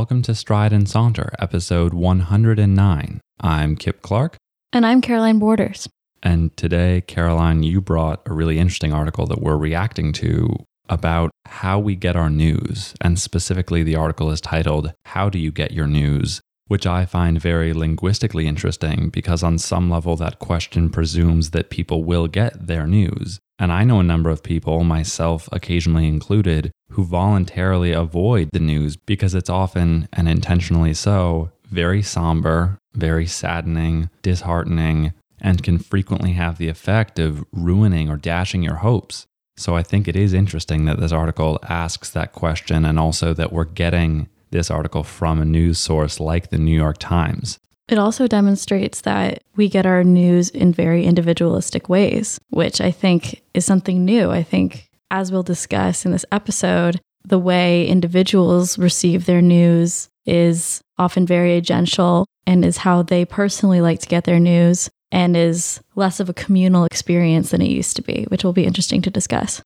Welcome to Stride and Saunter, episode 109. I'm Kip Clark. And I'm Caroline Borders. And today, Caroline, you brought a really interesting article that we're reacting to about how we get our news. And specifically, the article is titled, How Do You Get Your News? which I find very linguistically interesting because, on some level, that question presumes that people will get their news. And I know a number of people, myself occasionally included, who voluntarily avoid the news because it's often, and intentionally so, very somber, very saddening, disheartening, and can frequently have the effect of ruining or dashing your hopes. So I think it is interesting that this article asks that question and also that we're getting this article from a news source like the New York Times. It also demonstrates that we get our news in very individualistic ways, which I think is something new. I think, as we'll discuss in this episode, the way individuals receive their news is often very agential and is how they personally like to get their news and is less of a communal experience than it used to be, which will be interesting to discuss.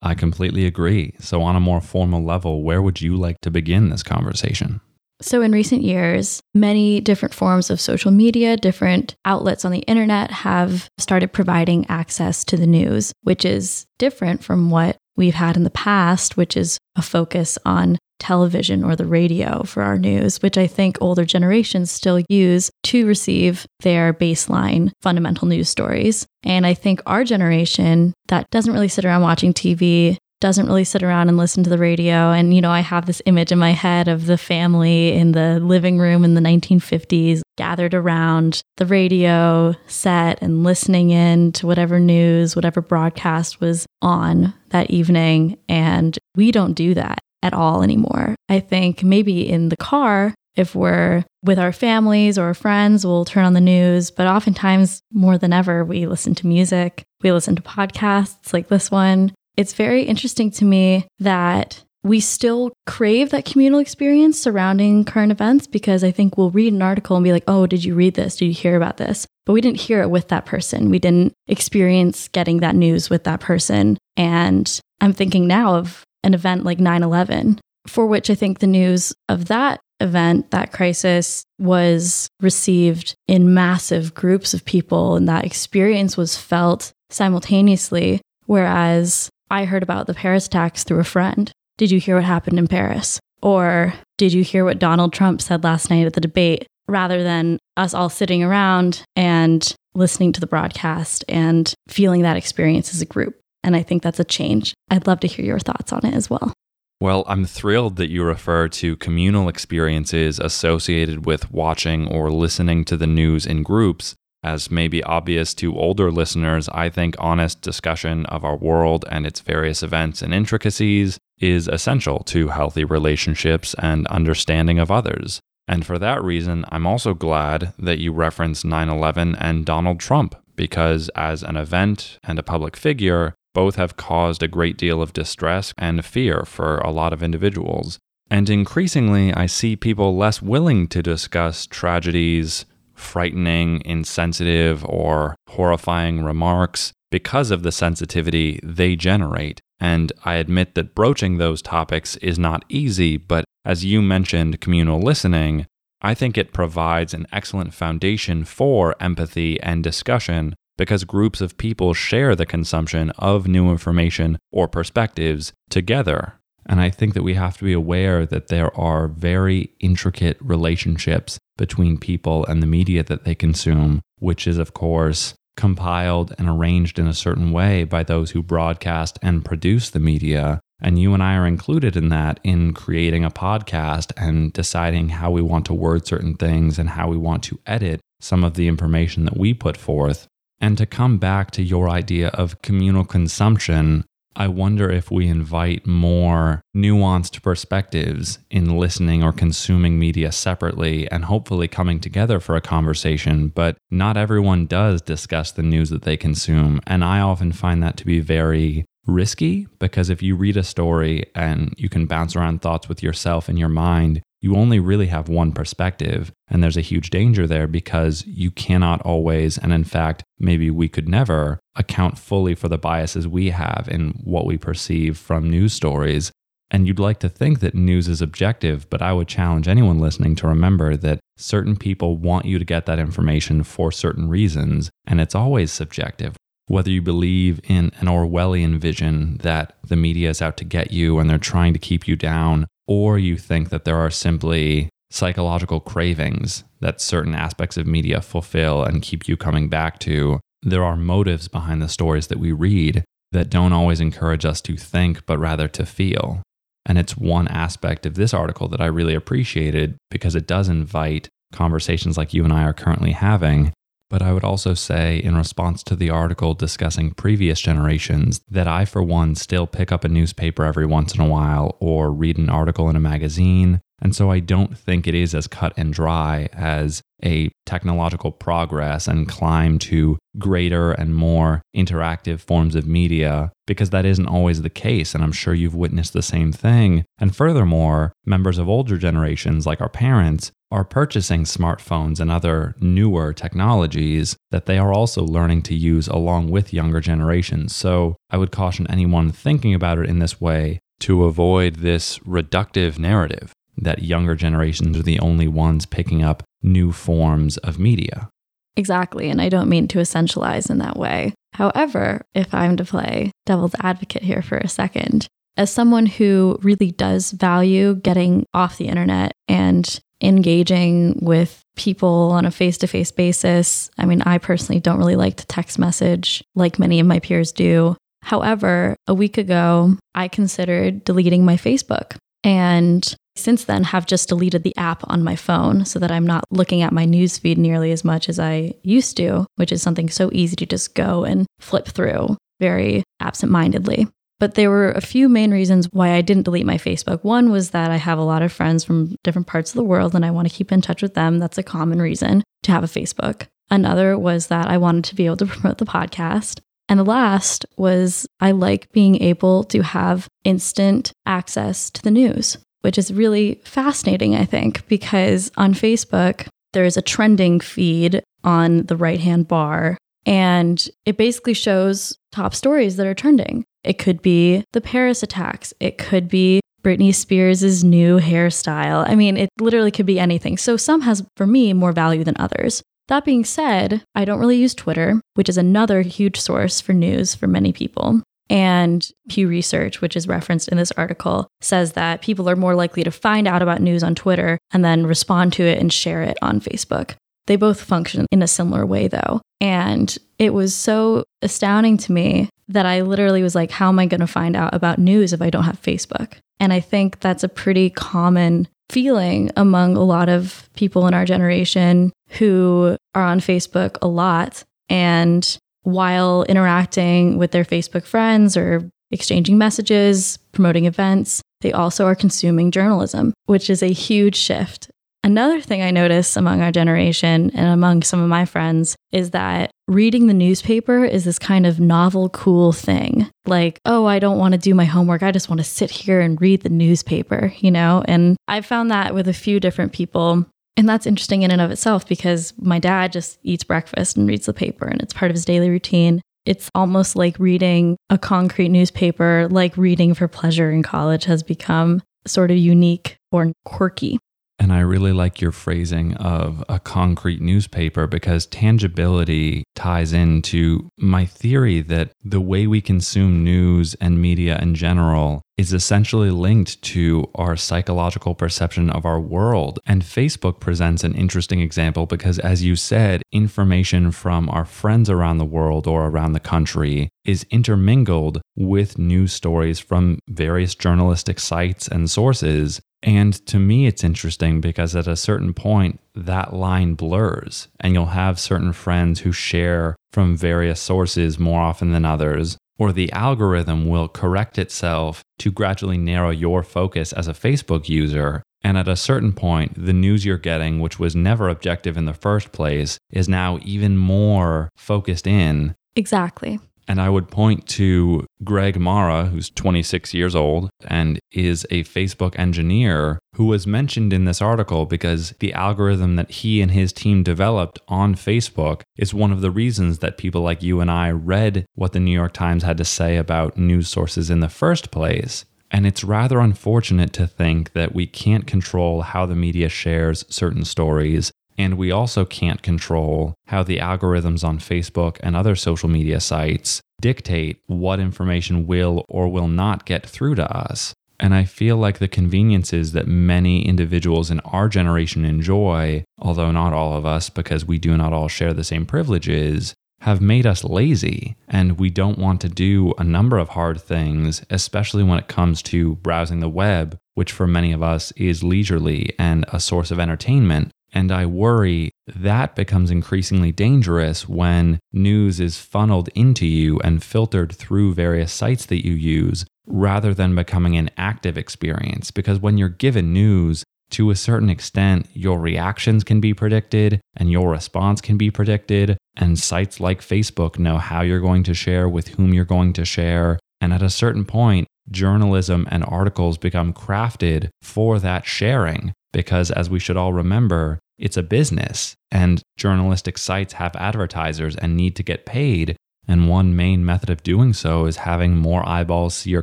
I completely agree. So, on a more formal level, where would you like to begin this conversation? So, in recent years, many different forms of social media, different outlets on the internet have started providing access to the news, which is different from what we've had in the past, which is a focus on television or the radio for our news, which I think older generations still use to receive their baseline fundamental news stories. And I think our generation that doesn't really sit around watching TV doesn't really sit around and listen to the radio. And, you know, I have this image in my head of the family in the living room in the 1950s gathered around the radio set and listening in to whatever news, whatever broadcast was on that evening. And we don't do that at all anymore. I think maybe in the car, if we're with our families or friends, we'll turn on the news. But oftentimes, more than ever, we listen to music, we listen to podcasts like this one. It's very interesting to me that we still crave that communal experience surrounding current events because I think we'll read an article and be like, oh, did you read this? Did you hear about this? But we didn't hear it with that person. We didn't experience getting that news with that person. And I'm thinking now of an event like 9 11, for which I think the news of that event, that crisis, was received in massive groups of people, and that experience was felt simultaneously. Whereas I heard about the Paris attacks through a friend. Did you hear what happened in Paris? Or did you hear what Donald Trump said last night at the debate? Rather than us all sitting around and listening to the broadcast and feeling that experience as a group. And I think that's a change. I'd love to hear your thoughts on it as well. Well, I'm thrilled that you refer to communal experiences associated with watching or listening to the news in groups. As may be obvious to older listeners, I think honest discussion of our world and its various events and intricacies is essential to healthy relationships and understanding of others. And for that reason, I'm also glad that you referenced 9 11 and Donald Trump, because as an event and a public figure, both have caused a great deal of distress and fear for a lot of individuals. And increasingly, I see people less willing to discuss tragedies, frightening, insensitive, or horrifying remarks because of the sensitivity they generate. And I admit that broaching those topics is not easy, but as you mentioned, communal listening, I think it provides an excellent foundation for empathy and discussion because groups of people share the consumption of new information or perspectives together. And I think that we have to be aware that there are very intricate relationships between people and the media that they consume, which is, of course, compiled and arranged in a certain way by those who broadcast and produce the media. And you and I are included in that in creating a podcast and deciding how we want to word certain things and how we want to edit some of the information that we put forth. And to come back to your idea of communal consumption, I wonder if we invite more nuanced perspectives in listening or consuming media separately and hopefully coming together for a conversation. But not everyone does discuss the news that they consume. And I often find that to be very risky because if you read a story and you can bounce around thoughts with yourself in your mind, you only really have one perspective. And there's a huge danger there because you cannot always, and in fact, maybe we could never account fully for the biases we have in what we perceive from news stories. And you'd like to think that news is objective, but I would challenge anyone listening to remember that certain people want you to get that information for certain reasons, and it's always subjective. Whether you believe in an Orwellian vision that the media is out to get you and they're trying to keep you down, or you think that there are simply psychological cravings that certain aspects of media fulfill and keep you coming back to, there are motives behind the stories that we read that don't always encourage us to think, but rather to feel. And it's one aspect of this article that I really appreciated because it does invite conversations like you and I are currently having. But I would also say, in response to the article discussing previous generations, that I, for one, still pick up a newspaper every once in a while or read an article in a magazine and so I don't think it is as cut and dry as a technological progress and climb to greater and more interactive forms of media, because that isn't always the case. And I'm sure you've witnessed the same thing. And furthermore, members of older generations, like our parents, are purchasing smartphones and other newer technologies that they are also learning to use along with younger generations. So I would caution anyone thinking about it in this way to avoid this reductive narrative that younger generations are the only ones picking up new forms of media. Exactly. And I don't mean to essentialize in that way. However, if I'm to play devil's advocate here for a second, as someone who really does value getting off the internet and engaging with people on a face to face basis, I mean, I personally don't really like to text message like many of my peers do. However, a week ago, I considered deleting my Facebook. And since then have just deleted the app on my phone so that I'm not looking at my newsfeed nearly as much as I used to, which is something so easy to just go and flip through very absentmindedly. But there were a few main reasons why I didn't delete my Facebook. One was that I have a lot of friends from different parts of the world and I want to keep in touch with them. That's a common reason to have a Facebook. Another was that I wanted to be able to promote the podcast. And the last was I like being able to have instant access to the news which is really fascinating, I think, because on Facebook, there is a trending feed on the right hand bar, and it basically shows top stories that are trending. It could be the Paris attacks, it could be Britney Spears' new hairstyle. I mean, it literally could be anything. So some has, for me, more value than others. That being said, I don't really use Twitter, which is another huge source for news for many people. And Pew Research, which is referenced in this article, says that people are more likely to find out about news on Twitter and then respond to it and share it on Facebook. They both function in a similar way, though. And it was so astounding to me that I literally was like, how am I going to find out about news if I don't have Facebook? And I think that's a pretty common feeling among a lot of people in our generation who are on Facebook a lot and while interacting with their Facebook friends or exchanging messages, promoting events. They also are consuming journalism, which is a huge shift. Another thing I notice among our generation and among some of my friends is that reading the newspaper is this kind of novel, cool thing. Like, oh, I don't want to do my homework. I just want to sit here and read the newspaper, you know? And I've found that with a few different people and that's interesting in and of itself because my dad just eats breakfast and reads the paper and it's part of his daily routine. It's almost like reading a concrete newspaper, like reading for pleasure in college has become sort of unique or quirky. And I really like your phrasing of a concrete newspaper because tangibility ties into my theory that the way we consume news and media in general is essentially linked to our psychological perception of our world. And Facebook presents an interesting example because, as you said, information from our friends around the world or around the country is intermingled with news stories from various journalistic sites and sources. And to me, it's interesting because at a certain point, that line blurs, and you'll have certain friends who share from various sources more often than others, or the algorithm will correct itself to gradually narrow your focus as a Facebook user. And at a certain point, the news you're getting, which was never objective in the first place, is now even more focused in. Exactly. And I would point to Greg Marra, who's 26 years old and is a Facebook engineer, who was mentioned in this article because the algorithm that he and his team developed on Facebook is one of the reasons that people like you and I read what the New York Times had to say about news sources in the first place. And it's rather unfortunate to think that we can't control how the media shares certain stories. And we also can't control how the algorithms on Facebook and other social media sites dictate what information will or will not get through to us. And I feel like the conveniences that many individuals in our generation enjoy, although not all of us, because we do not all share the same privileges, have made us lazy. And we don't want to do a number of hard things, especially when it comes to browsing the web, which for many of us is leisurely and a source of entertainment. And I worry that becomes increasingly dangerous when news is funneled into you and filtered through various sites that you use rather than becoming an active experience. Because when you're given news, to a certain extent, your reactions can be predicted and your response can be predicted. And sites like Facebook know how you're going to share, with whom you're going to share. And at a certain point, journalism and articles become crafted for that sharing. Because as we should all remember, it's a business and journalistic sites have advertisers and need to get paid. And one main method of doing so is having more eyeballs see your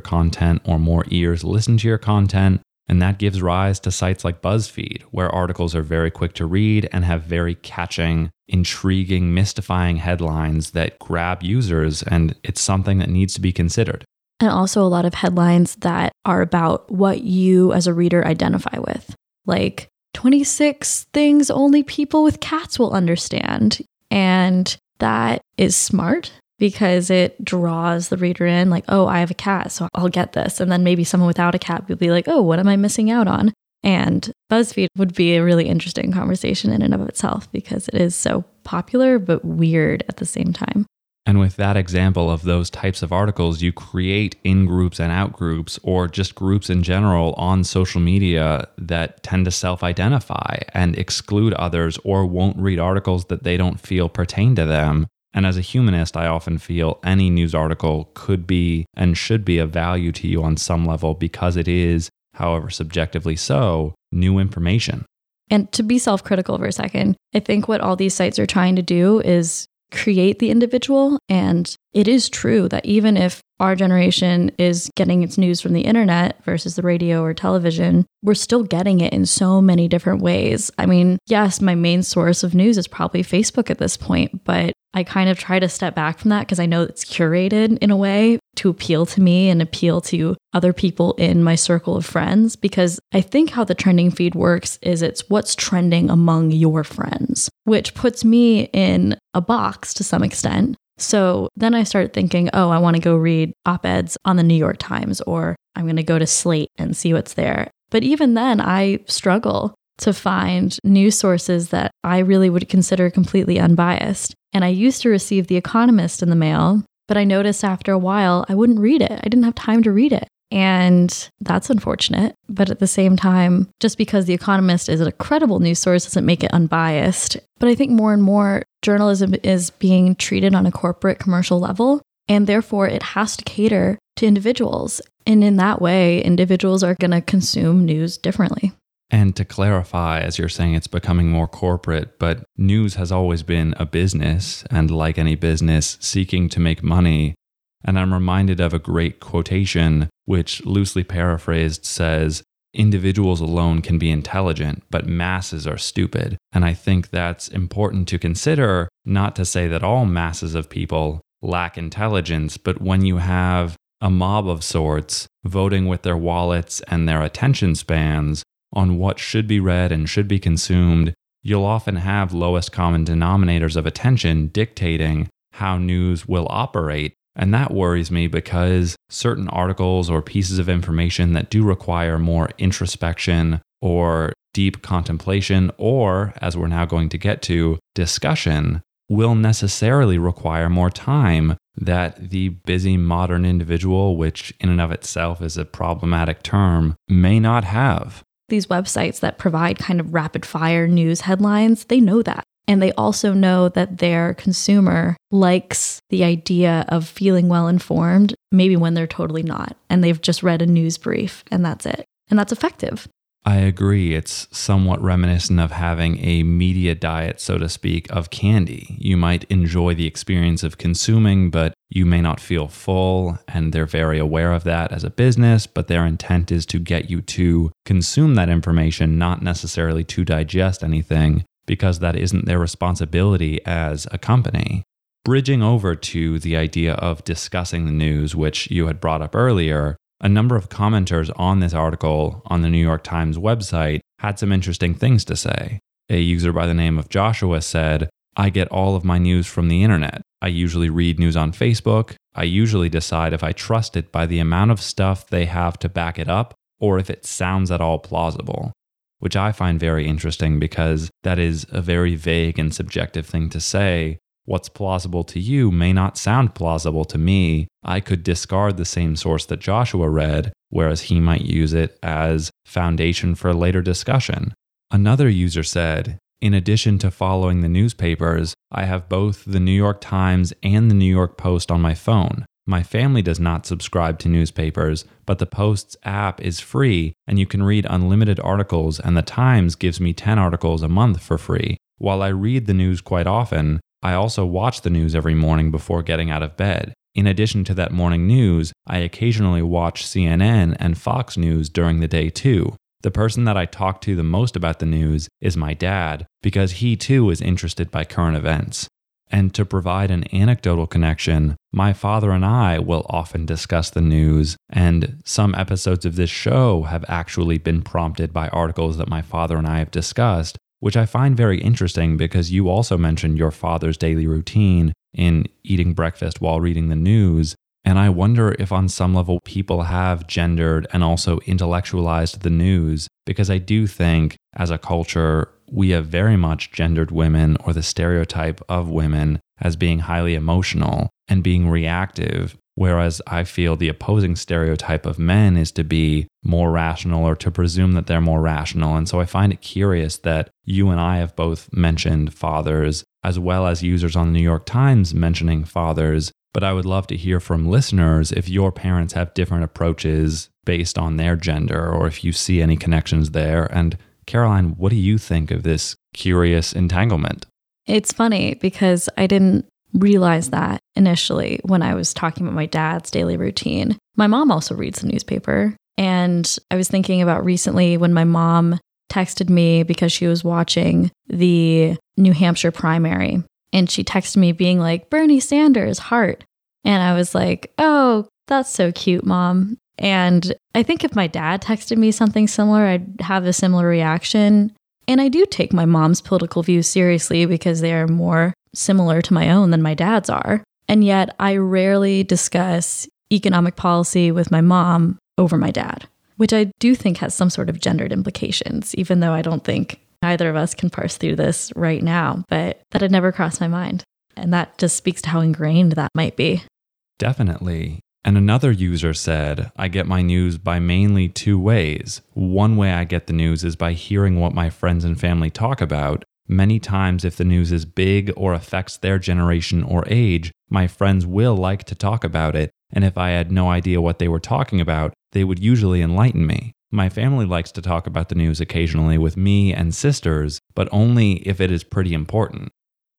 content or more ears listen to your content. And that gives rise to sites like BuzzFeed, where articles are very quick to read and have very catching, intriguing, mystifying headlines that grab users. And it's something that needs to be considered. And also a lot of headlines that are about what you as a reader identify with, like 26 things only people with cats will understand. And that is smart because it draws the reader in like, oh, I have a cat, so I'll get this. And then maybe someone without a cat would be like, oh, what am I missing out on? And BuzzFeed would be a really interesting conversation in and of itself because it is so popular but weird at the same time. And with that example of those types of articles, you create in groups and out groups, or just groups in general on social media that tend to self identify and exclude others or won't read articles that they don't feel pertain to them. And as a humanist, I often feel any news article could be and should be of value to you on some level because it is, however subjectively so, new information. And to be self critical for a second, I think what all these sites are trying to do is create the individual. And it is true that even if our generation is getting its news from the internet versus the radio or television, we're still getting it in so many different ways. I mean, yes, my main source of news is probably Facebook at this point, but I kind of try to step back from that because I know it's curated in a way to appeal to me and appeal to other people in my circle of friends. Because I think how the trending feed works is it's what's trending among your friends, which puts me in a box to some extent. So then I start thinking, oh, I want to go read op eds on the New York Times, or I'm going to go to Slate and see what's there. But even then, I struggle to find news sources that I really would consider completely unbiased. And I used to receive The Economist in the mail, but I noticed after a while I wouldn't read it. I didn't have time to read it. And that's unfortunate. But at the same time, just because The Economist is a credible news source doesn't make it unbiased. But I think more and more journalism is being treated on a corporate commercial level. And therefore, it has to cater to individuals. And in that way, individuals are going to consume news differently. And to clarify, as you're saying, it's becoming more corporate, but news has always been a business, and like any business, seeking to make money. And I'm reminded of a great quotation, which loosely paraphrased says, Individuals alone can be intelligent, but masses are stupid. And I think that's important to consider, not to say that all masses of people lack intelligence, but when you have a mob of sorts voting with their wallets and their attention spans on what should be read and should be consumed, you'll often have lowest common denominators of attention dictating how news will operate. And that worries me because certain articles or pieces of information that do require more introspection or deep contemplation, or as we're now going to get to, discussion, will necessarily require more time that the busy modern individual, which in and of itself is a problematic term, may not have these websites that provide kind of rapid fire news headlines, they know that. And they also know that their consumer likes the idea of feeling well informed, maybe when they're totally not. And they've just read a news brief and that's it. And that's effective. I agree. It's somewhat reminiscent of having a media diet, so to speak, of candy. You might enjoy the experience of consuming, but you may not feel full, and they're very aware of that as a business, but their intent is to get you to consume that information, not necessarily to digest anything, because that isn't their responsibility as a company. Bridging over to the idea of discussing the news, which you had brought up earlier, a number of commenters on this article on the New York Times website had some interesting things to say. A user by the name of Joshua said, I get all of my news from the internet. I usually read news on Facebook. I usually decide if I trust it by the amount of stuff they have to back it up or if it sounds at all plausible, which I find very interesting because that is a very vague and subjective thing to say What's plausible to you may not sound plausible to me. I could discard the same source that Joshua read, whereas he might use it as foundation for later discussion. Another user said, in addition to following the newspapers, I have both the New York Times and the New York Post on my phone. My family does not subscribe to newspapers, but the Post's app is free and you can read unlimited articles, and the Times gives me 10 articles a month for free. While I read the news quite often, I also watch the news every morning before getting out of bed. In addition to that morning news, I occasionally watch CNN and Fox News during the day too. The person that I talk to the most about the news is my dad, because he too is interested by current events. And to provide an anecdotal connection, my father and I will often discuss the news, and some episodes of this show have actually been prompted by articles that my father and I have discussed, which I find very interesting because you also mentioned your father's daily routine in eating breakfast while reading the news. And I wonder if, on some level, people have gendered and also intellectualized the news, because I do think, as a culture, we have very much gendered women or the stereotype of women as being highly emotional and being reactive Whereas I feel the opposing stereotype of men is to be more rational or to presume that they're more rational. And so I find it curious that you and I have both mentioned fathers, as well as users on the New York Times mentioning fathers. But I would love to hear from listeners if your parents have different approaches based on their gender or if you see any connections there. And Caroline, what do you think of this curious entanglement? It's funny because I didn't realize that initially when I was talking about my dad's daily routine. My mom also reads the newspaper. And I was thinking about recently when my mom texted me because she was watching the New Hampshire primary. And she texted me being like, Bernie Sanders, heart. And I was like, oh, that's so cute, mom. And I think if my dad texted me something similar, I'd have a similar reaction. And I do take my mom's political views seriously because they are more similar to my own than my dad's are. And yet I rarely discuss economic policy with my mom over my dad, which I do think has some sort of gendered implications, even though I don't think either of us can parse through this right now. But that had never crossed my mind. And that just speaks to how ingrained that might be. Definitely. And another user said, I get my news by mainly two ways. One way I get the news is by hearing what my friends and family talk about, Many times, if the news is big or affects their generation or age, my friends will like to talk about it, and if I had no idea what they were talking about, they would usually enlighten me. My family likes to talk about the news occasionally with me and sisters, but only if it is pretty important.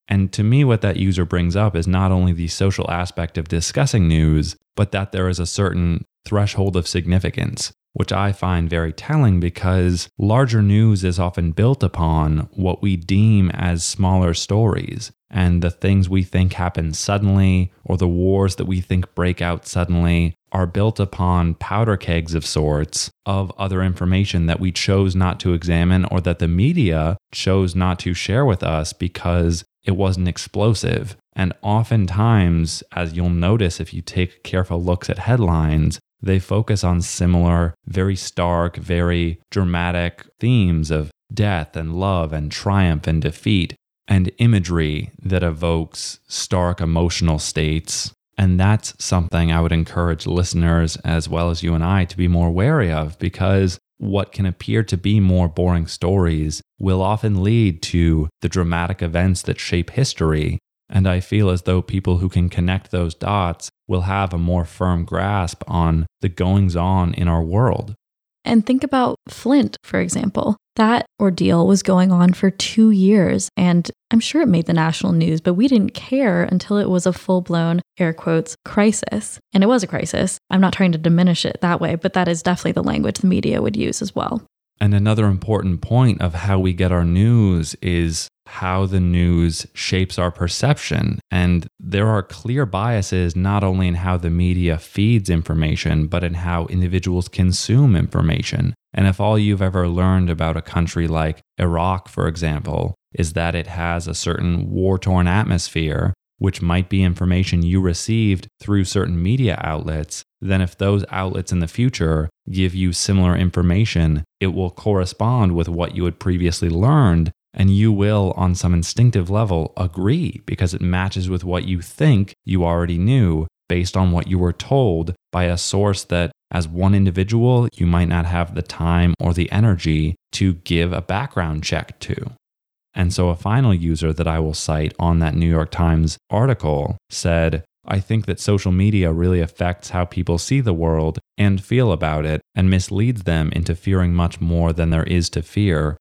And to me, what that user brings up is not only the social aspect of discussing news, but that there is a certain threshold of significance which I find very telling because larger news is often built upon what we deem as smaller stories. And the things we think happen suddenly, or the wars that we think break out suddenly, are built upon powder kegs of sorts of other information that we chose not to examine or that the media chose not to share with us because it wasn't explosive. And oftentimes, as you'll notice if you take careful looks at headlines, they focus on similar, very stark, very dramatic themes of death and love and triumph and defeat and imagery that evokes stark emotional states. And that's something I would encourage listeners, as well as you and I, to be more wary of because what can appear to be more boring stories will often lead to the dramatic events that shape history and I feel as though people who can connect those dots will have a more firm grasp on the goings on in our world. And think about Flint, for example. That ordeal was going on for two years, and I'm sure it made the national news, but we didn't care until it was a full blown, air quotes, crisis. And it was a crisis. I'm not trying to diminish it that way, but that is definitely the language the media would use as well. And another important point of how we get our news is how the news shapes our perception. And there are clear biases not only in how the media feeds information, but in how individuals consume information. And if all you've ever learned about a country like Iraq, for example, is that it has a certain war torn atmosphere, which might be information you received through certain media outlets, then if those outlets in the future give you similar information, it will correspond with what you had previously learned. And you will, on some instinctive level, agree because it matches with what you think you already knew based on what you were told by a source that, as one individual, you might not have the time or the energy to give a background check to. And so, a final user that I will cite on that New York Times article said, I think that social media really affects how people see the world and feel about it and misleads them into fearing much more than there is to fear.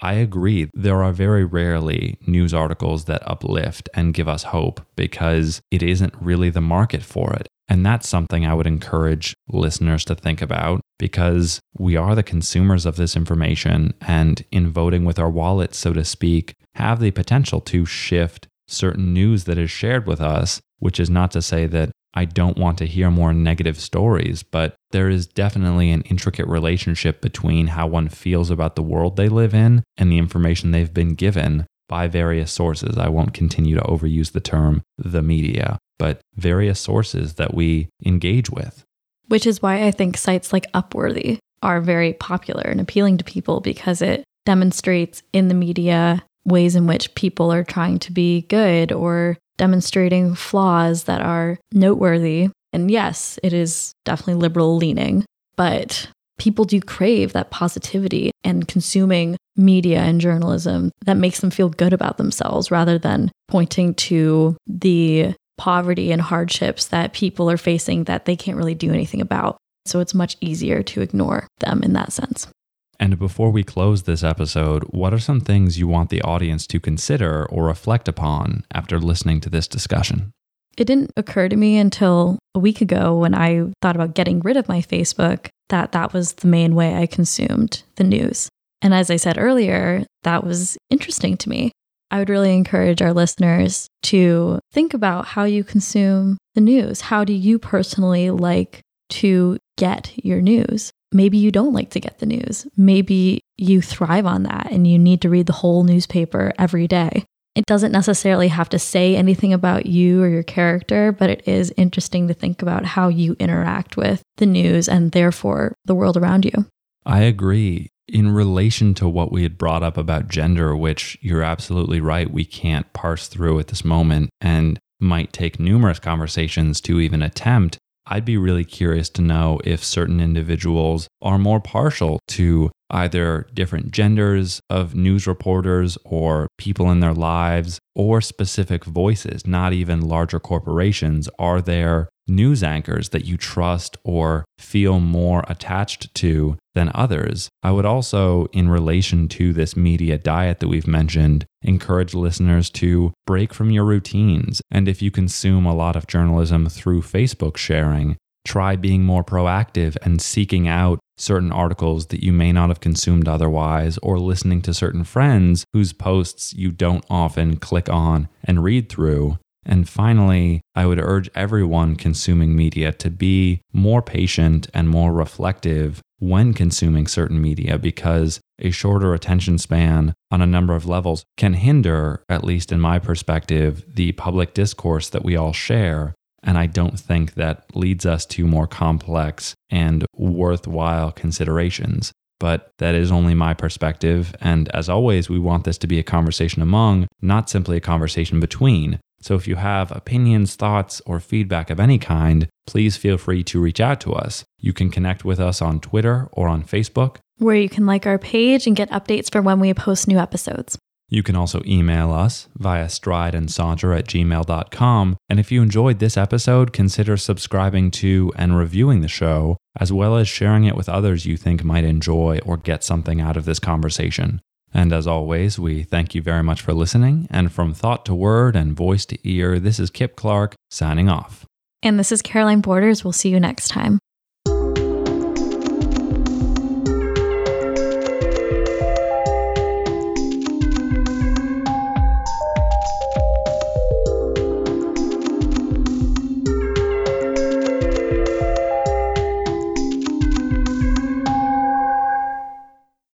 I agree, there are very rarely news articles that uplift and give us hope because it isn't really the market for it. And that's something I would encourage listeners to think about because we are the consumers of this information and in voting with our wallets, so to speak, have the potential to shift certain news that is shared with us which is not to say that I don't want to hear more negative stories, but there is definitely an intricate relationship between how one feels about the world they live in and the information they've been given by various sources. I won't continue to overuse the term the media, but various sources that we engage with. Which is why I think sites like Upworthy are very popular and appealing to people because it demonstrates in the media ways in which people are trying to be good or demonstrating flaws that are noteworthy. And yes, it is definitely liberal leaning, but people do crave that positivity and consuming media and journalism that makes them feel good about themselves rather than pointing to the poverty and hardships that people are facing that they can't really do anything about. So it's much easier to ignore them in that sense. And before we close this episode, what are some things you want the audience to consider or reflect upon after listening to this discussion? It didn't occur to me until a week ago when I thought about getting rid of my Facebook that that was the main way I consumed the news. And as I said earlier, that was interesting to me. I would really encourage our listeners to think about how you consume the news. How do you personally like to get your news? maybe you don't like to get the news. Maybe you thrive on that and you need to read the whole newspaper every day. It doesn't necessarily have to say anything about you or your character, but it is interesting to think about how you interact with the news and therefore the world around you. I agree. In relation to what we had brought up about gender, which you're absolutely right, we can't parse through at this moment and might take numerous conversations to even attempt. I'd be really curious to know if certain individuals are more partial to either different genders of news reporters or people in their lives or specific voices, not even larger corporations. Are there news anchors that you trust or feel more attached to than others. I would also, in relation to this media diet that we've mentioned, encourage listeners to break from your routines. And if you consume a lot of journalism through Facebook sharing, try being more proactive and seeking out certain articles that you may not have consumed otherwise, or listening to certain friends whose posts you don't often click on and read through. And finally, I would urge everyone consuming media to be more patient and more reflective when consuming certain media because a shorter attention span on a number of levels can hinder, at least in my perspective, the public discourse that we all share. And I don't think that leads us to more complex and worthwhile considerations. But that is only my perspective. And as always, we want this to be a conversation among, not simply a conversation between. So if you have opinions, thoughts, or feedback of any kind, please feel free to reach out to us. You can connect with us on Twitter or on Facebook, where you can like our page and get updates for when we post new episodes. You can also email us via strideandsaunter at gmail.com. And if you enjoyed this episode, consider subscribing to and reviewing the show as well as sharing it with others you think might enjoy or get something out of this conversation. And as always, we thank you very much for listening. And from thought to word and voice to ear, this is Kip Clark signing off. And this is Caroline Borders. We'll see you next time.